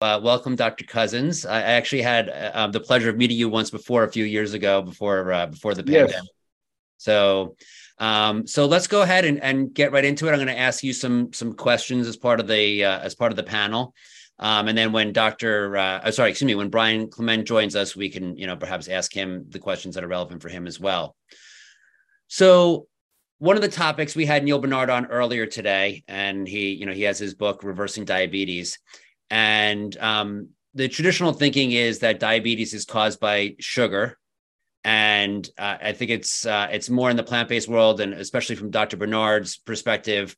Uh, welcome, Dr. Cousens. I actually had uh, the pleasure of meeting you once before, a few years ago, before uh, before the pandemic. Yes. So, um, so let's go ahead and, and get right into it. I'm going to ask you some some questions as part of the uh, as part of the panel, um, and then when Dr. Uh, oh, sorry, excuse me, when Brian Clement joins us, we can you know perhaps ask him the questions that are relevant for him as well. So, one of the topics we had Neal Barnard on earlier today, and he you know he has his book Reversing Diabetes, and um, the traditional thinking is that diabetes is caused by sugar and uh, I think it's uh, it's more in the plant based world, and especially from Dr. Barnard's perspective,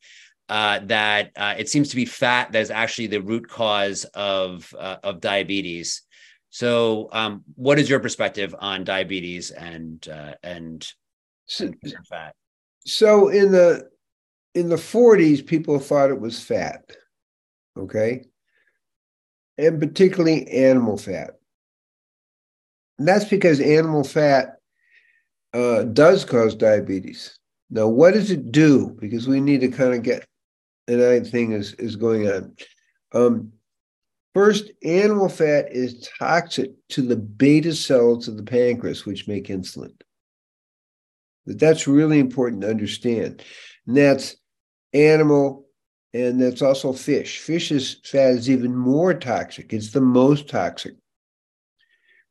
uh, that uh, it seems to be fat that is actually the root cause of uh, of diabetes. So, um, what is your perspective on diabetes and uh, and, so, and fat? So in the in the 40s, people thought it was fat, okay, and particularly animal fat. And that's because animal fat uh, does cause diabetes. Now, what does it do? Because we need to kind of get another thing is, is going on. Um, first, animal fat is toxic to the beta cells of the pancreas, which make insulin. But that's really important to understand. And that's animal, and that's also fish. Fish's fat is even more toxic. It's the most toxic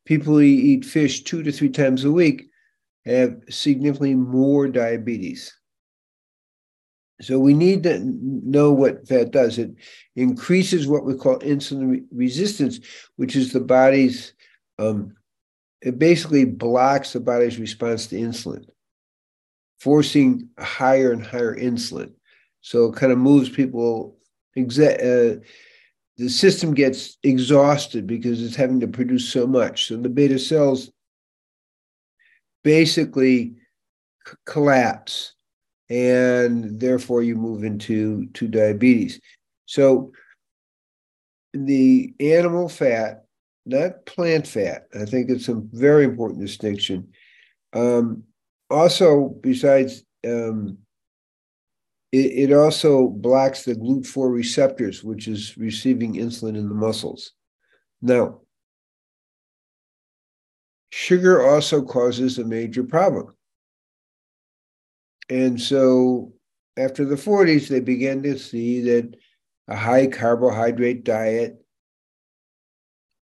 people who eat fish two to three times a week have significantly more diabetes. So we need to know what fat does. It increases what we call insulin resistance, which is the body's, um, it basically blocks the body's response to insulin, forcing higher and higher insulin. So it kind of moves people, exa- uh, the system gets exhausted because it's having to produce so much. So the beta cells basically c- collapse, and therefore you move into to diabetes. So the animal fat, not plant fat, I think it's a very important distinction. Um, also, besides um, it, it also blocks the GLUT4 receptors, which is receiving insulin in the muscles. Now, sugar also causes a major problem. And so after the 40s, they began to see that a high carbohydrate diet,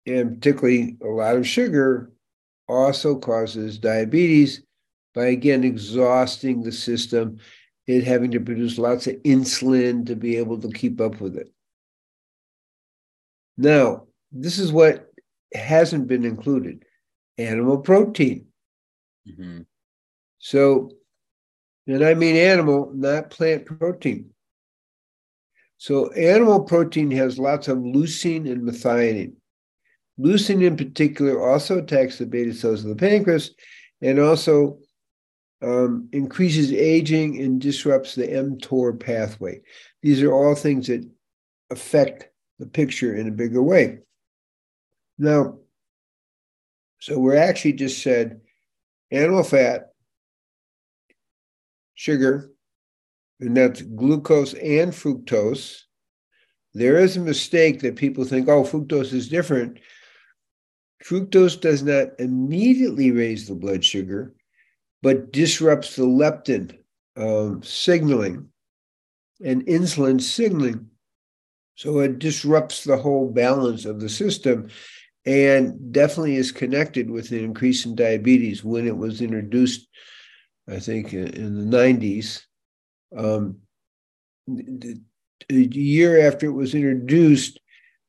and particularly a lot of sugar, also causes diabetes by again exhausting the system it having to produce lots of insulin to be able to keep up with it. Now, this is what hasn't been included animal protein. Mm-hmm. So, and I mean animal, not plant protein. So, animal protein has lots of leucine and methionine. Leucine, in particular, also attacks the beta cells of the pancreas and also um, increases aging and disrupts the mTOR pathway. These are all things that affect the picture in a bigger way. Now, so we're actually just said animal fat, sugar, and that's glucose and fructose. There is a mistake that people think, oh, fructose is different. Fructose does not immediately raise the blood sugar but disrupts the leptin uh, signaling and insulin signaling. So it disrupts the whole balance of the system and definitely is connected with an increase in diabetes when it was introduced, I think, in the 90s. Um, a year after it was introduced,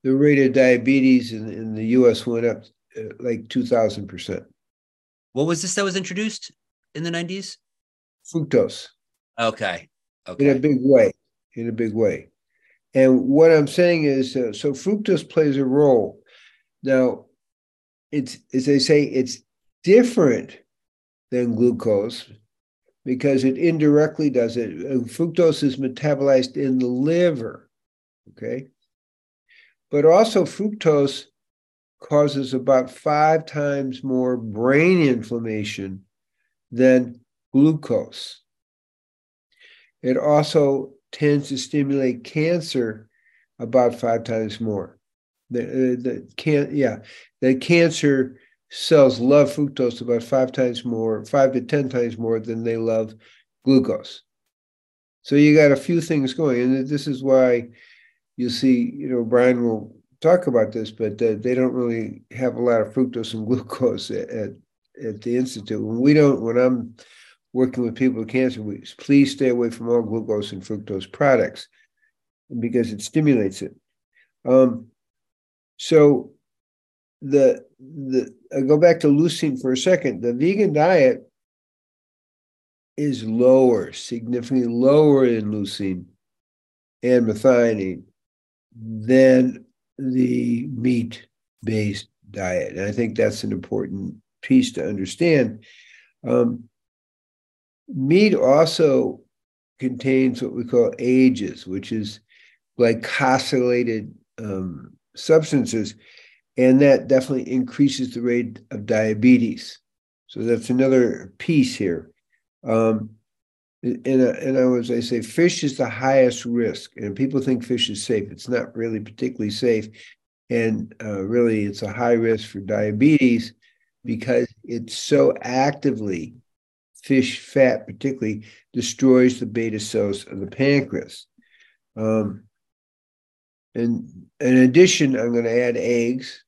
the rate of diabetes in, in the US went up uh, like 2,000%. What was this that was introduced? In the 90s? Fructose. Okay. Okay. In a big way. In a big way. And what I'm saying is, uh, so fructose plays a role. Now, it's as they say, it's different than glucose because it indirectly does it. Uh, fructose is metabolized in the liver. Okay. But also, fructose causes about five times more brain inflammation than glucose. It also tends to stimulate cancer about five times more. The, uh, the can yeah, the cancer cells love fructose about five times more, five to ten times more than they love glucose. So you got a few things going, and this is why you see, you know, Brian will talk about this, but uh, they don't really have a lot of fructose and glucose at, at, at the institute. When we don't, when I'm working with people with cancer, we please stay away from all glucose and fructose products because it stimulates it. Um, so the the I go back to leucine for a second. The vegan diet is lower, significantly lower in leucine and methionine than the meat based diet. And I think that's an important piece to understand. Um, meat also contains what we call AGEs, which is glycosylated um, substances, and that definitely increases the rate of diabetes. So that's another piece here. Um, and, and I was I say fish is the highest risk, and people think fish is safe. It's not really particularly safe, and uh, really it's a high risk for diabetes because it so actively fish fat particularly destroys the beta cells of the pancreas. Um, and in addition, I'm going to add eggs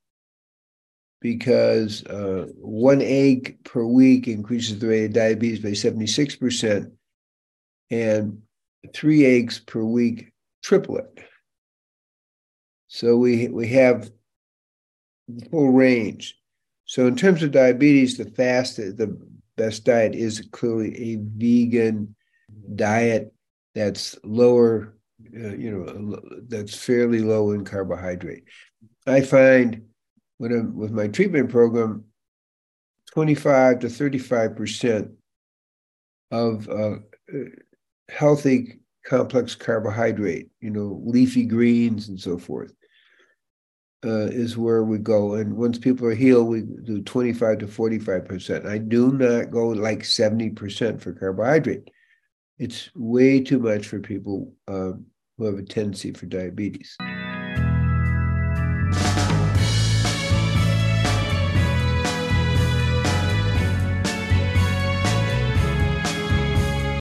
because uh, one egg per week increases the rate of diabetes by 76%, and three eggs per week triple it. So we, we have the full range. So in terms of diabetes, the fastest, the best diet is clearly a vegan diet that's lower, uh, you know, that's fairly low in carbohydrate. I find when I'm with my treatment program, 25 to 35 percent of uh, healthy complex carbohydrate, you know, leafy greens and so forth, uh, is where we go. And once people are healed, we do 25 to 45 percent. I do not go like 70 percent for carbohydrate. It's way too much for people um, who have a tendency for diabetes.